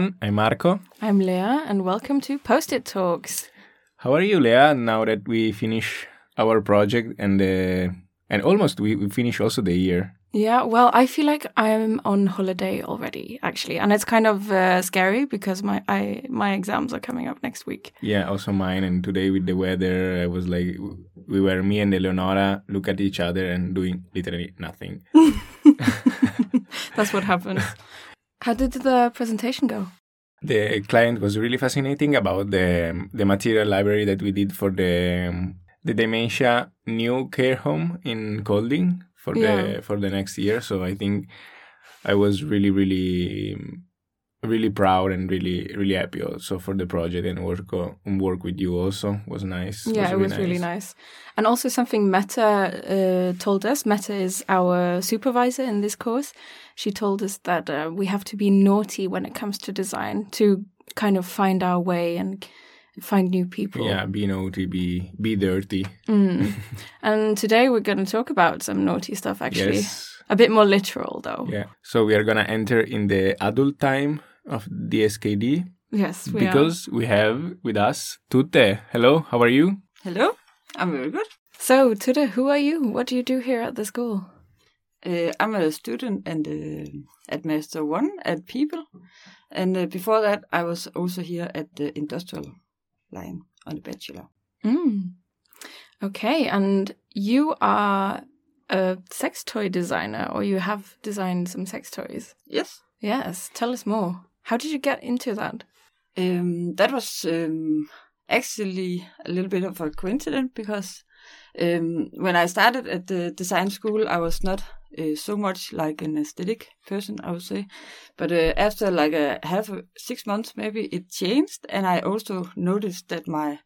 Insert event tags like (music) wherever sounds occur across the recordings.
everyone. I'm Marco. I'm Leah, and welcome to Post It Talks. How are you, Leah? Now that we finish our project and uh, and almost we, we finish also the year. Yeah, well, I feel like I'm on holiday already, actually, and it's kind of uh, scary because my I my exams are coming up next week. Yeah, also mine. And today with the weather, I was like, we were me and Eleonora look at each other and doing literally nothing. (laughs) That's what happens. How did the presentation go? The client was really fascinating about the the material library that we did for the the dementia new care home in Kolding for Yeah. the for the next year. So I think I was really really really proud and really really happy also for the project and work and work with you also was nice. yeah, it was really nice. And also something Mette uh, told us. Mette is our supervisor in this course. She told us that uh, we have to be naughty when it comes to design to kind of find our way and find new people. Yeah, be naughty, be be dirty. Mm. (laughs) and today we're going to talk about some naughty stuff, actually. Yes. A bit more literal, though. Yeah. So we are gonna enter in the adult time of the SKD Yes, we are. because we have with us Tutte. Hello, how are you? Hello, I'm very good. So, Tutte, who are you? What do you do here at the school? Uh, I'm a student and uh, at Master One at People, and uh, before that, I was also here at the industrial line on the bachelor. Mm. Okay, and you are a sex toy designer, or you have designed some sex toys. Yes, Yes, tell us more. How did you get into that? um, that was um, actually a little bit of a coincidence because um, when I started at the design school, I was not uh, so much like an aesthetic person, I would say. But uh, after like a half six months, maybe it changed, and I also noticed that my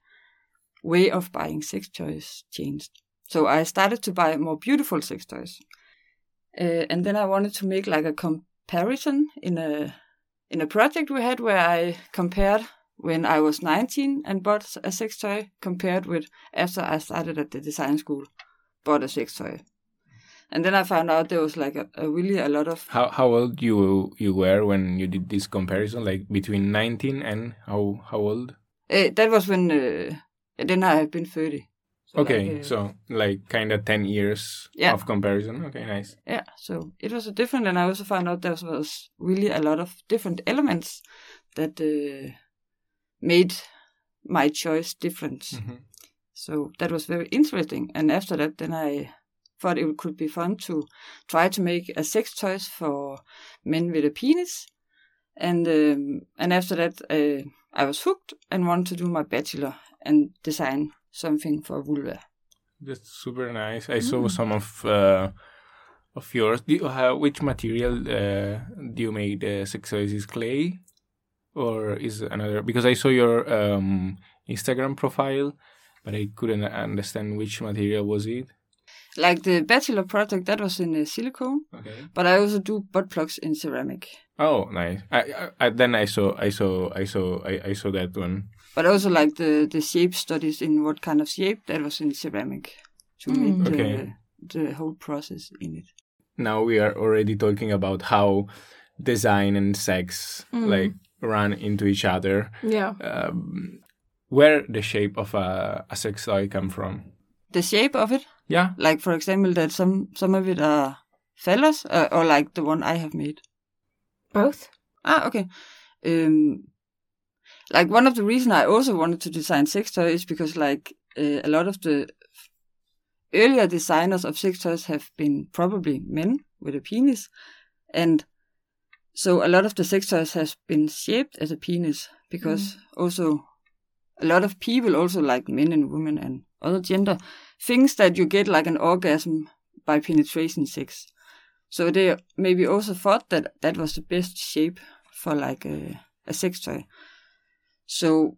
way of buying sex toys changed. So I started to buy more beautiful sex toys, uh, and then I wanted to make like a comparison in a in a project we had where I compared when I was 19 and bought a sex toy compared with after I started at the design school, bought a sex toy. And then I found out there was like a, a really a lot of How how old you you were when you did this comparison? Like between nineteen and how how old? uh, that was when uh, then I have been 30. Okay, like, uh, so like kind of ten years Yeah. of comparison. Okay, nice. yeah, so it was a different, and I also found out there was really a lot of different elements that uh, made my choice different. Mhm. So that was very interesting. And after that, then I thought it could be fun to try to make a sex toys for men with a penis. And um, and after that, uh, I was hooked and wanted to do my bachelor and design something for vulva. That's super nice. I saw some of uh, of yours. Do you have which material uh, do you make the sex toys? Is clay or is another? Because I saw your um, Instagram profile, but I couldn't understand which material was it. Like the bachelor project, that was in uh, silicone, Okay. but I also do butt plugs in ceramic. Oh, nice. I, I, I then I saw I saw I saw I, I saw that one. But also like the, the shape studies in what kind of shape, that was in ceramic to Mm. make the, Okay. the whole process in it. Now we are already talking about how design and sex Mm. like run into each other. Yeah. Um, where the shape of a, a sex toy come from? The shape of it, Yeah. like for example that some some of it are phallus uh, or like the one I have made. Both? Ah, okay. Um, like one of the reason I also wanted to design sex toys is because like uh, a lot of the earlier designers of sex toys have been probably men with a penis, and so a lot of the sex toys has been shaped as a penis because also a lot of people also like men and women and other gender things that you get like an orgasm by penetration sex. So they maybe also thought that that was the best shape for like a, a sex toy. So,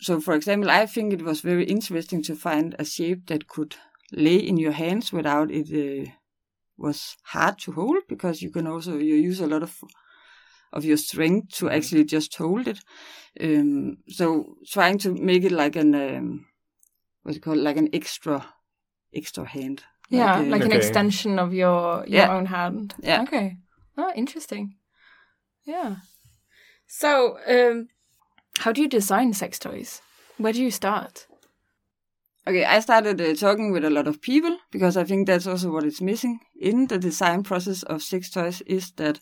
so for example, I think it was very interesting to find a shape that could lay in your hands without it uh, was hard to hold because you can also you use a lot of of your strength to actually just hold it. Um, so trying to make it like an um, what's it called, like an extra extra hand. Yeah, uh, like an Okay. extension of your your Yeah. own hand. Yeah. Okay. Oh, interesting. Yeah. So, um, how do you design sex toys? Where do you start? Okay, I started uh, talking with a lot of people because I think that's also what is missing in the design process of sex toys is that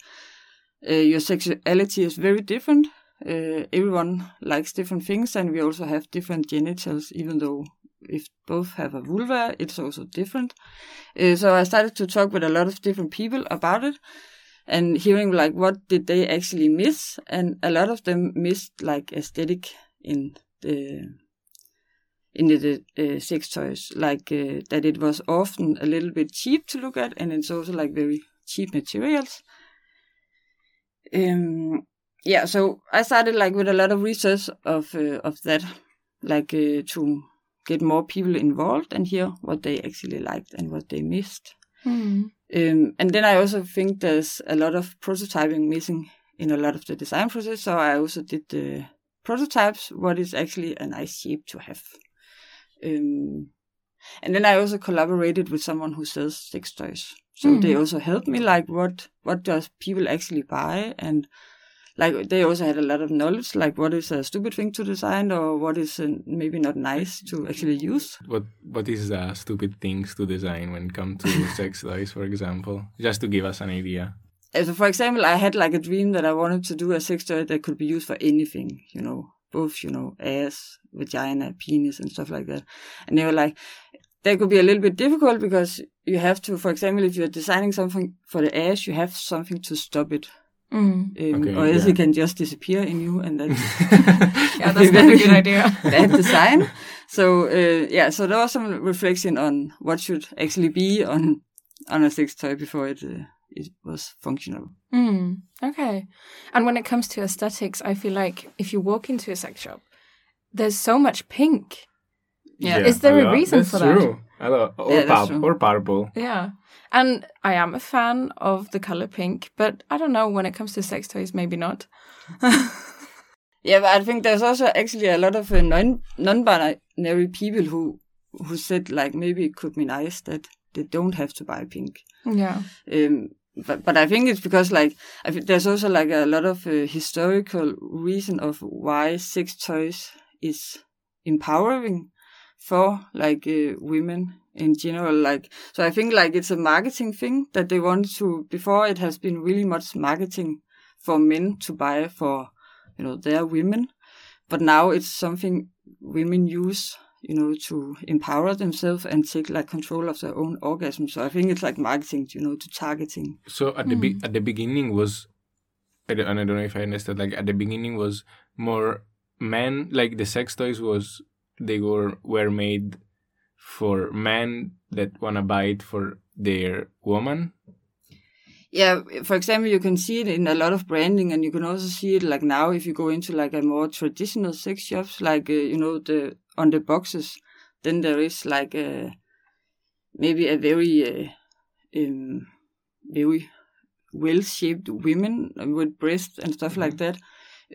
uh, your sexuality is very different. Uh, everyone likes different things, and we also have different genitals, even though if both have a vulva, it's also different. Uh, so I started to talk with a lot of different people about it and hearing like what did they actually miss, and a lot of them missed like aesthetic in the in the uh, sex toys, like uh, that it was often a little bit cheap to look at, and it's also like very cheap materials. Um, yeah, so I started like with a lot of research of uh, of that, like uh, to get more people involved and hear what they actually liked and what they missed. Mm. Um, and then I also think there's a lot of prototyping missing in a lot of the design process. So I also did the prototypes, what is actually a nice shape to have. Um, and then I also collaborated with someone who sells sex toys. So mm. they also helped me, like what what does people actually buy, and like they also had a lot of knowledge, like what is a stupid thing to design or what is uh, maybe not nice to actually use. What what is uh, stupid things to design when it comes to (laughs) sex toys, for example, just to give us an idea. So, for example, I had like a dream that I wanted to do a sex toy that could be used for anything, you know, both, you know, ass, vagina, penis, and stuff like that. And they were like, that could be a little bit difficult because you have to, for example, if you're designing something for the ass, you have something to stop it. Mm. Um, Okay, or else yeah. it can just disappear in you, and that's (laughs) (laughs) Yeah, that's not a good idea. (laughs) bad design. So uh, yeah, so there was some reflection on what should actually be on on a sex toy before it uh, it was functional. Mm, okay. And when it comes to aesthetics, I feel like if you walk into a sex shop, there's so much pink. Yeah. Is there a reason that's for that? true. A lot. Or, Yeah, that's or purple. Yeah. And I am a fan of the color pink, but I don't know when it comes to sex toys, maybe not. Yeah, but I think there's also actually a lot of uh, non non-binary people who who said like maybe it could be nice that they don't have to buy pink. Yeah. Um, but but I think it's because like I think there's also like a lot of uh, historical reason of why sex toys is empowering for like uh, women in general. Like so, I think like it's a marketing thing that they want to. Before it has been really much marketing for men to buy for you know their women, but now it's something women use you know, to empower themselves and take like control of their own orgasm. So I think it's like marketing, you know, to targeting. So at the be- at the beginning was, I don't, and I don't know if I understood. Like at the beginning was more men. Like the sex toys was they were were made for men that wanna buy it for their woman. Yeah, for example, you can see it in a lot of branding, and you can also see it like now if you go into like a more traditional sex shops, like uh, you know the on the boxes, then there is like a maybe a very uh, um, very well shaped women with breasts and stuff like that,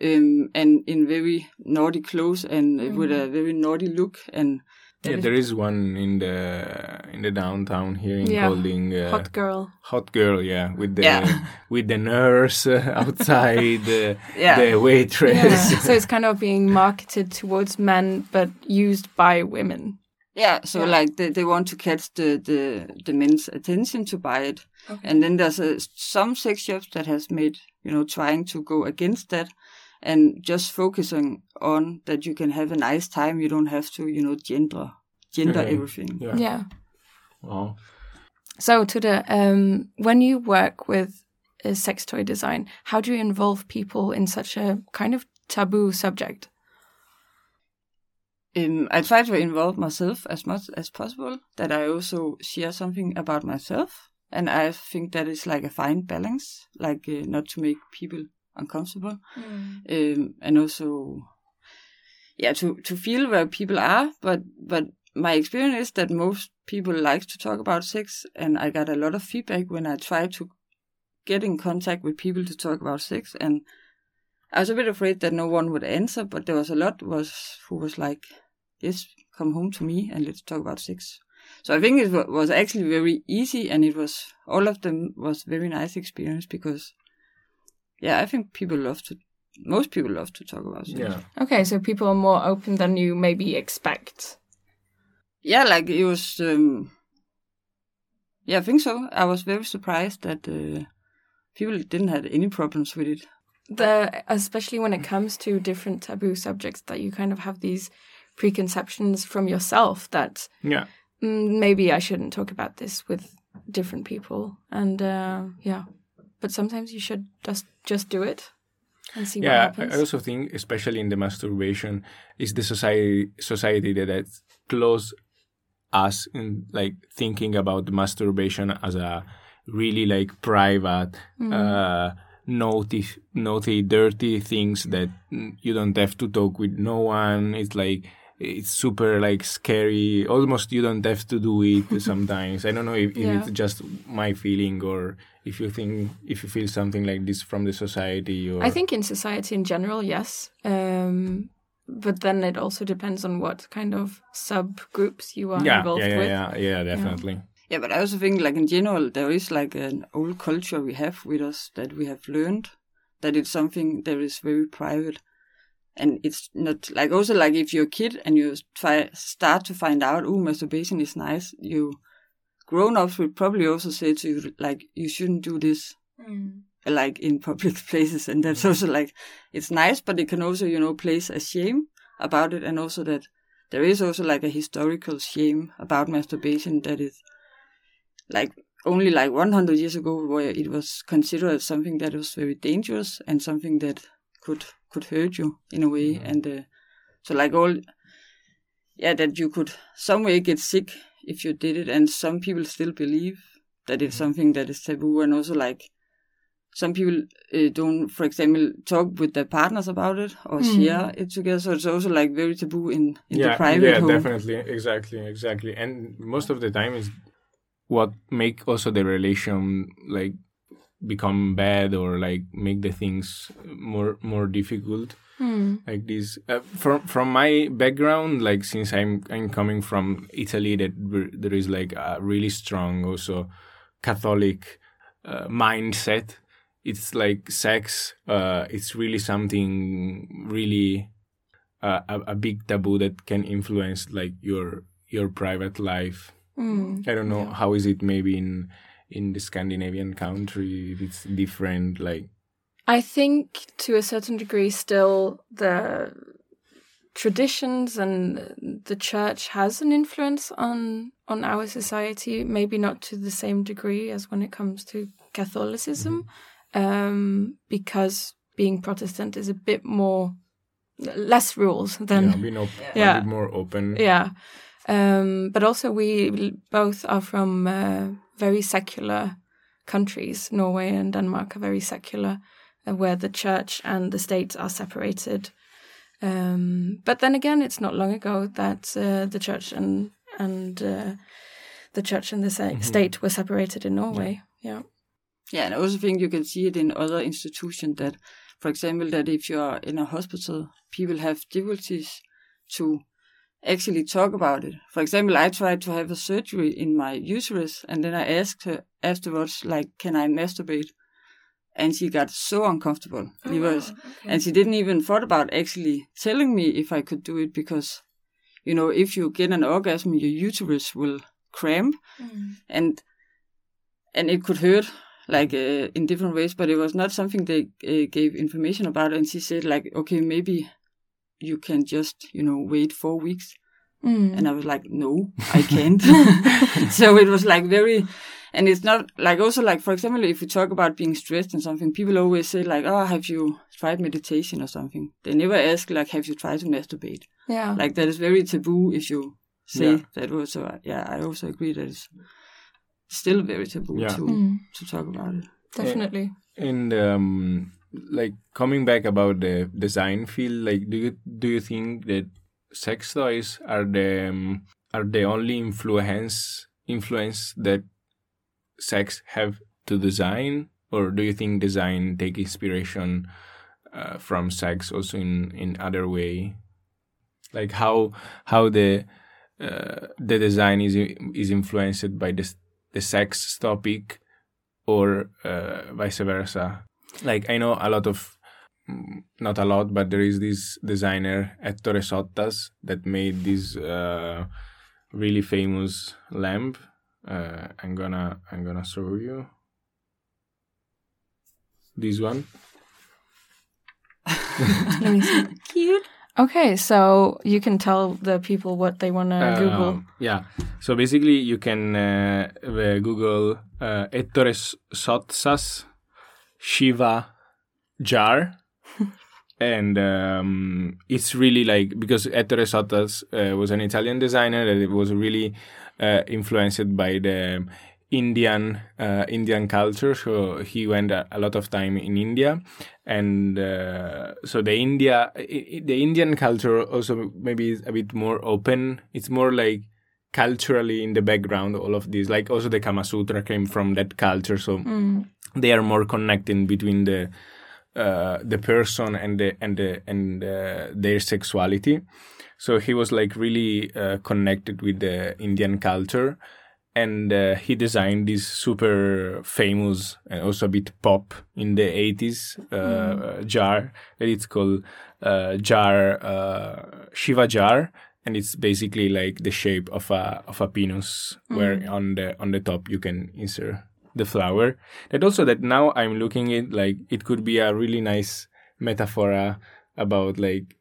um, and in very naughty clothes and uh with a very naughty look and. Yeah, there is one in the in the downtown here in Yeah. Kolding. Uh, Hot girl. hot girl, yeah, with the Yeah. (laughs) with the nurse uh, (laughs) outside, the, Yeah. the waitress. Yeah. so it's (laughs) kind of being marketed towards men, but used by women. Yeah, so Yeah. like they, they want to catch the, the, the men's attention to buy it. Okay. And then there's a, some sex shops that has made, you know, trying to go against that and just focusing on that you can have a nice time. You don't have to, you know, gender, gender Okay. everything. Yeah. Yeah. Wow. So, Tutte um, when you work with uh, sex toy design, how do you involve people in such a kind of taboo subject? Um, I try to involve myself as much as possible, that I also share something about myself. And I think that is like a fine balance, like uh, not to make people uncomfortable. um, and also yeah to to feel where people are but but my experience is that most people like to talk about sex and i got a lot of feedback when i tried to get in contact with people to talk about sex and i was a bit afraid that no one would answer but there was a lot was who was like yes come home to me and let's talk about sex so i think it was actually very easy and it was all of them was very nice experience because yeah, I think people love to most people love to talk about sex. Yeah. Okay, so people are more open than you maybe expect. Yeah, like it was. Um, yeah, I think so. I was very surprised that uh, people didn't have any problems with it. The especially when it comes to different taboo subjects, that you kind of have these preconceptions from yourself that Yeah. mm, maybe I shouldn't talk about this with different people, and uh, yeah, but sometimes you should just just do it and see yeah, I happens. I also think, especially in the masturbation, is the society society that has closed us in like thinking about masturbation as a really like private, Mm-hmm. uh, naughty, naughty, dirty things that mm, you don't have to talk with no one. It's like it's super like scary. Almost you don't have to do it (laughs) sometimes. I don't know if, if Yeah. it's just my feeling or if you think if you feel something like this from the society or I think in society in general, yes. Um, but then it also depends on what kind of subgroups you are yeah, involved yeah, yeah, with. yeah, yeah, definitely. Yeah, but I also think, like in general, there is like an old culture we have with us that we have learned that it's something that is very private, and it's not like also like if you're a kid and you try start to find out, oh, masturbation is nice, you grown ups would probably also say to you like you shouldn't do this Mm. like in public (laughs) places. And that's also like it's nice but it can also you know place a shame about it. And also that there is also like a historical shame about masturbation that is like only like 100 years ago where it was considered something that was very dangerous and something that could could hurt you in a way. And uh, so like all yeah that you could some way get sick if you did it. And some people still believe that it's something that is taboo. And also like some people uh, don't, for example, talk with their partners about it or share it together. So it's also like very taboo in, in yeah, the private yeah, home. definitely, exactly, exactly. And most of the time is what make also the relation like become bad or like make the things more more difficult. Mm. Like this, uh, from from my background, like since I'm I'm coming from Italy, that there- there is like a really strong also Catholic uh, mindset. It's like sex. Uh, it's really something really uh, a, a big taboo that can influence like your your private life. Mm. I don't know how is it maybe in in the Scandinavian country it's different. Like I think to a certain degree, still the traditions and the church has an influence on on our society. Maybe not to the same degree as when it comes to Catholicism, um, because being Protestant is a bit more less rules than know, being op- Yeah. a bit more open. yeah. Um, but also, we both are from uh, very secular countries. Norway and Denmark are very secular, uh, where the church and the state are separated. Um, but then again, it's not long ago that uh, the church and and uh, the church and the sa- state were separated in Norway. Yeah. Yeah, and I also think you can see it in other institutions that, for example, that if you are in a hospital, people have difficulties to actually talk about it. For example, I tried to have a surgery in my uterus, and then I asked her afterwards, like, can I masturbate? And she got so uncomfortable. It was, and she didn't even thought about actually telling me if I could do it because, you know, if you get an orgasm, your uterus will cramp, and and it could hurt like uh, in different ways. But it was not something they uh, gave information about. And she said like, okay, maybe you can just you know wait four weeks. Mm. And I was like, no, I can't. (laughs) (laughs) so it was like very, and it's not like also like, for example, if we talk about being stressed and something, people always say like, oh, have you tried meditation or something? They never ask like, have you tried to masturbate? Yeah. Like that is very taboo if you say Yeah. that was, so uh, yeah, I also agree that it's still very taboo Yeah. to, Mm. to talk about it. Definitely. And um, like coming back about the design field, like do you do you think that sex toys are the um, are the only influence influence that sex have to design, or do you think design take inspiration uh, from sex also in in other way? Like how how the uh, the design is is influenced by the the sex topic or uh, vice versa. Like I know a lot of mm, not a lot, but there is this designer Ettore Sottsass that made this uh, really famous lamp. Uh, I'm gonna I'm gonna show you this one. (laughs) Let me see. Cute. Okay, so you can tell the people what they want to Um, Google. Yeah. So basically, you can uh, uh, Google uh, Ettore S- Sottsass Shiva jar. (laughs) and um, it's really like because Ettore Sottsass uh, was an Italian designer that it was really uh, influenced by the Indian uh, Indian culture. So he went a, a lot of time in India, and uh, so the India the Indian culture also maybe is a bit more open. It's more like culturally in the background. All of these, like also the Kama Sutra came from that culture. So Mm. they are more connecting between the uh, the person and the and the and uh, their sexuality. So he was like really uh, connected with the Indian culture, and uh, he designed this super famous and also a bit pop in the eighties uh, jar that it's called uh, jar uh, Shiva jar. And it's basically like the shape of a of a penis, where on the on the top you can insert the flower. That also that now I'm looking at like it could be a really nice metaphor about like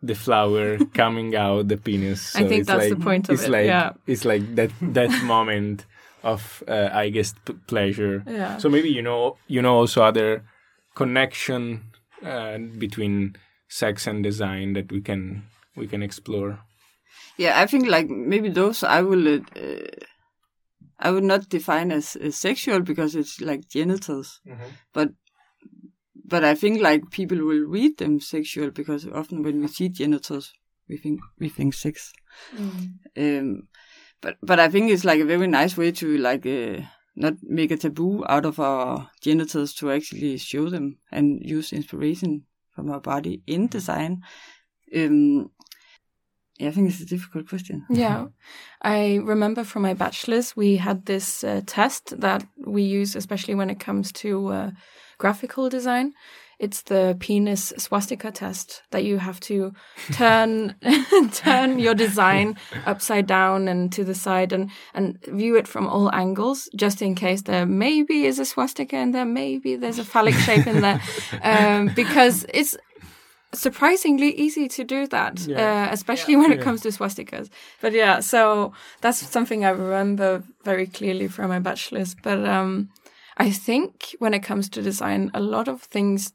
the flower (laughs) coming out the penis. I think it's that's the like- point of it's it, Like, yeah. it's like that that (laughs) moment of uh, I guess p- pleasure. Yeah. So maybe you know you know also other connection uh, between sex and design that we can we can explore. Yeah, I think like maybe those I will. Uh, I would not define as, as sexual because it's like genitals, but but I think like people will read them sexual because often when we see genitals, we think we think sex. Um, but but I think it's like a very nice way to like uh, not make a taboo out of our genitals to actually show them and use inspiration from our body in design. Um, yeah, I think it's a difficult question. (laughs) Yeah. I remember from my bachelor's, we had this uh, test that we use, especially when it comes to uh, graphical design. It's the penis swastika test that you have to turn (laughs) turn your design (laughs) upside down and to the side and and view it from all angles, just in case there maybe is a swastika in there, maybe there's a phallic shape in there, um, because it's surprisingly easy to do that, Yeah. uh, especially when it Yeah. comes to swastikas. But yeah, so that's something I remember very clearly from my bachelor's. But um, I think when it comes to design, a lot of things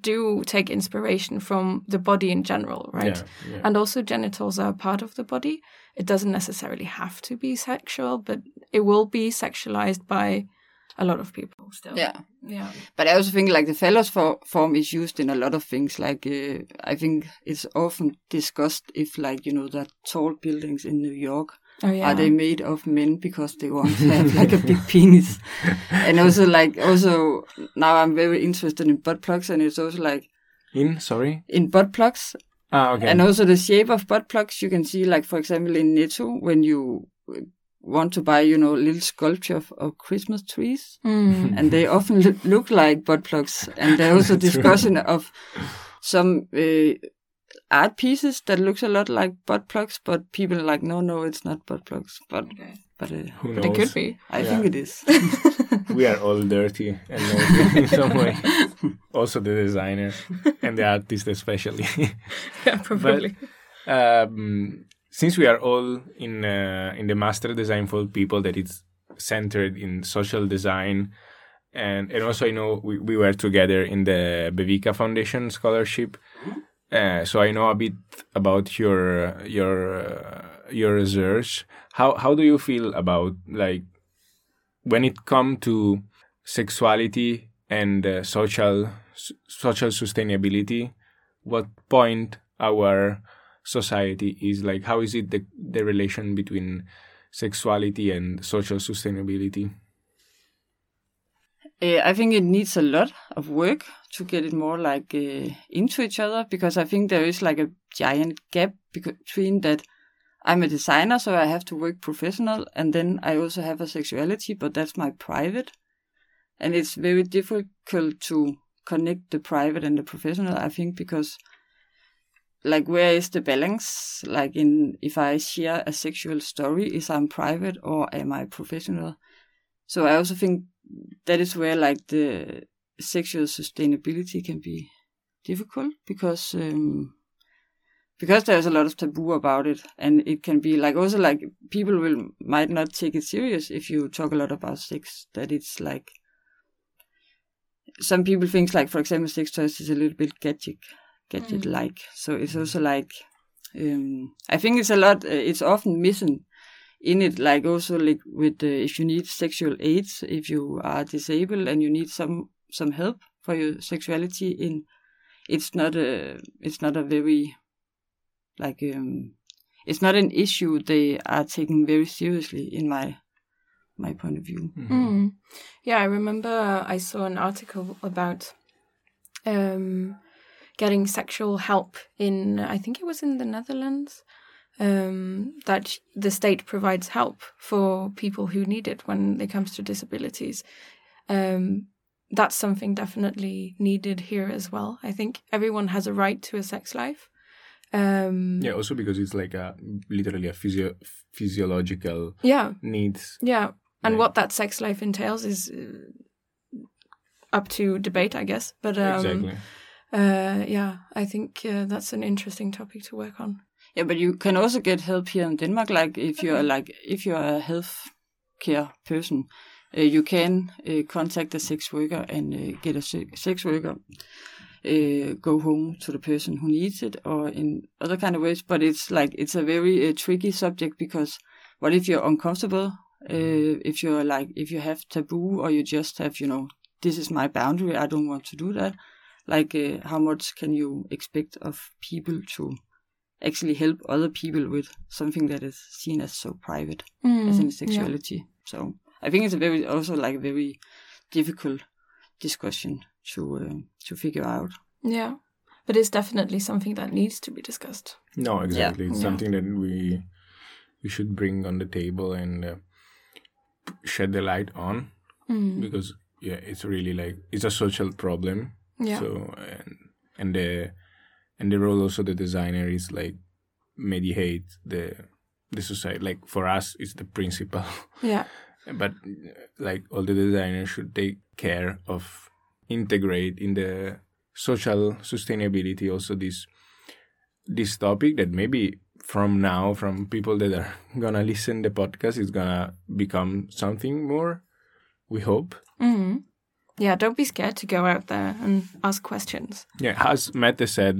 do take inspiration from the body in general, right? Yeah, yeah. And also, genitals are part of the body. It doesn't necessarily have to be sexual, but it will be sexualized by a lot of people still. Yeah. Yeah. But I also think like the phallus for, form is used in a lot of things. Like uh, I think it's often discussed if like you know that tall buildings in New York Oh, yeah. are they made of men because they want to have like a big (laughs) penis, and also like also now I'm very interested in butt plugs, and it's also like In sorry. in butt plugs, Ah, okay. and also the shape of butt plugs. You can see like for example in Netto when you want to buy you know little sculpture of, of Christmas trees Mm. and they often look, look like butt plugs. And there was a (laughs) discussion of some uh, art pieces that looks a lot like butt plugs, but people are like, no, no, it's not butt plugs. But but uh, Who But it could be. I Yeah. think it is. (laughs) we are all dirty and naughty in some way. Also the designer and the artist especially. (laughs) yeah, probably. um, since we are all in uh, in the master design for people that it's centered in social design and and also I know we, we were together in the Bevica Foundation scholarship. Uh, so I know a bit about your your uh, your research. How how do you feel about like when it come to sexuality and uh, social social sustainability what point our society is like how is it the, the relation between sexuality and social sustainability Uh, I think it needs a lot of work to get it more like uh, into each other because I think there is like a giant gap between that I'm a designer, so I have to work professional, and then I also have a sexuality, but that's my private, and it's very difficult to connect the private and the professional. I think because like where is the balance? Like in if i share a sexual story is i'm private or am i professional? So i also think that is where like the sexual sustainability can be difficult because um, because there's a lot of taboo about it. And it can be like also like people will might not take it serious if you talk a lot about sex that it's like some people think like for example sex toys is a little bit gadget gadget like. So it's also like um, i think it's a lot uh, it's often missing in it like also like with uh, if you need sexual aids if you are disabled and you need some some help for your sexuality in it's not a it's not a very like um it's not an issue they are taking very seriously in my my point of view. Mm. Yeah, I remember I saw an article about um, getting sexual help in, I think it was in the Netherlands, um, that the state provides help for people who need it when it comes to disabilities. Um, that's something definitely needed here as well. I think everyone has a right to a sex life. Um, Yeah, also because it's like a literally a physio- physiological yeah, needs. Yeah, and what that sex life entails is uh, up to debate, I guess. But um, exactly. Uh, yeah, I think uh, that's an interesting topic to work on. Yeah, but you can also get help here in Denmark. Like if you're like if you're a health care person, uh, you can uh, contact a sex worker and uh, get a sex worker uh, go home to the person who needs it, or in other kind of ways. But it's like it's a very uh, tricky subject because what if you're uncomfortable? Uh, if you're like if you have taboo or you just have you know this is my boundary, I don't want to do that. Like uh, how much can you expect of people to actually help other people with something that is seen as so private as in sexuality. So I think it's a very also like a very difficult discussion to uh, to figure out. Yeah, but it's definitely something that needs to be discussed. No, exactly. It's Yeah. something that we we should bring on the table and uh, shed the light on Mm. because yeah, it's really like it's a social problem. Yeah, So and and the and the role also the designer is like mediate the the society. Like for us, it's the principal. (laughs) yeah, but like all the designers should take care of integrate in the social sustainability also this this topic that maybe from now from people that are (laughs) gonna listen the podcast is gonna become something more we hope mm. Yeah. Don't be scared to go out there and ask questions. yeah as Mette said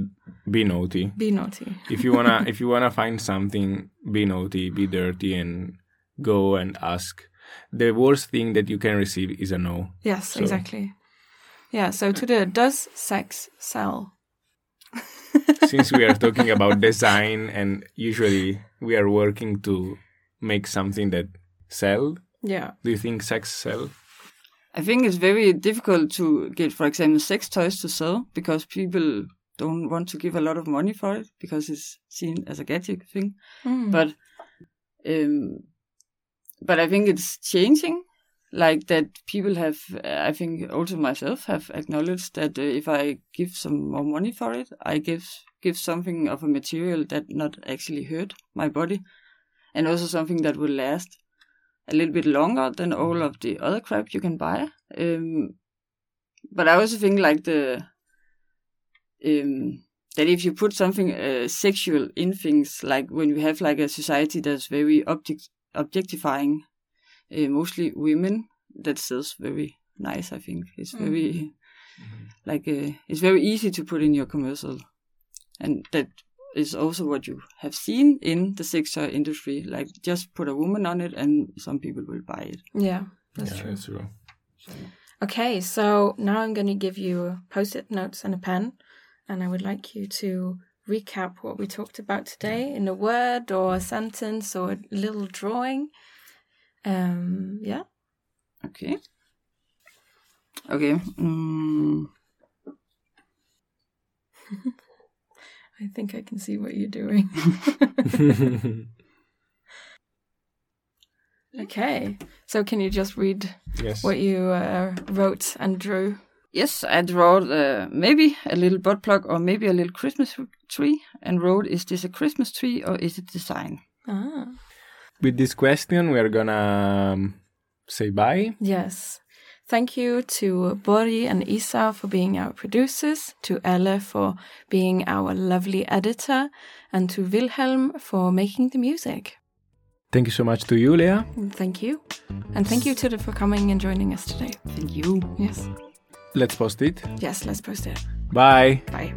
be naughty Be naughty. if you wanna if (laughs) you wanna find something be naughty be dirty and go and ask the worst thing that you can receive is a no Yes, So- exactly. Yeah. So Tutte does sex sell? (laughs) since we are talking about design and usually we are working to make something that sell Yeah. do you think sex sell I think it's very difficult to get, for example, sex toys to sell because people don't want to give a lot of money for it because it's seen as a gadget thing. Mm. But um, but I think it's changing. Like that, people have. I think also myself have acknowledged that uh, if I give some more money for it, I give give something of a material that not actually hurt my body, and also something that will last a little bit longer than all of the other crap you can buy. Um, but I also think like the um, that if you put something uh, sexual in things, like when we have like a society that's very object objectifying, uh, mostly women, that sells very nice. I think it's Mm. very like uh, it's very easy to put in your commercial, and that is also what you have seen in the sex toy industry. Like just put a woman on it, and some people will buy it. yeah, that's yeah true. that's true Okay, so now I'm going to give you post-it notes and a pen, and I would like you to recap what we talked about today in a word or a sentence or a little drawing. Um, yeah. Okay. Okay. Mm, (laughs) I think I can see what you're doing. (laughs) (laughs) okay, so can you just read yes what you uh, wrote and drew? Yes, I drew uh, maybe a little butt plug or maybe a little Christmas tree and wrote, is this a Christmas tree or is it design? Ah. With this question, we are gonna um, say bye. Yes. Thank you to Bori and Isa for being our producers, to Elle for being our lovely editor, and to Wilhelm for making the music. Thank you so much to you, Lea. Thank you. And thank you, Tutte, for coming and joining us today. Thank you. Yes. Let's post it. Yes, let's post it. Bye. Bye.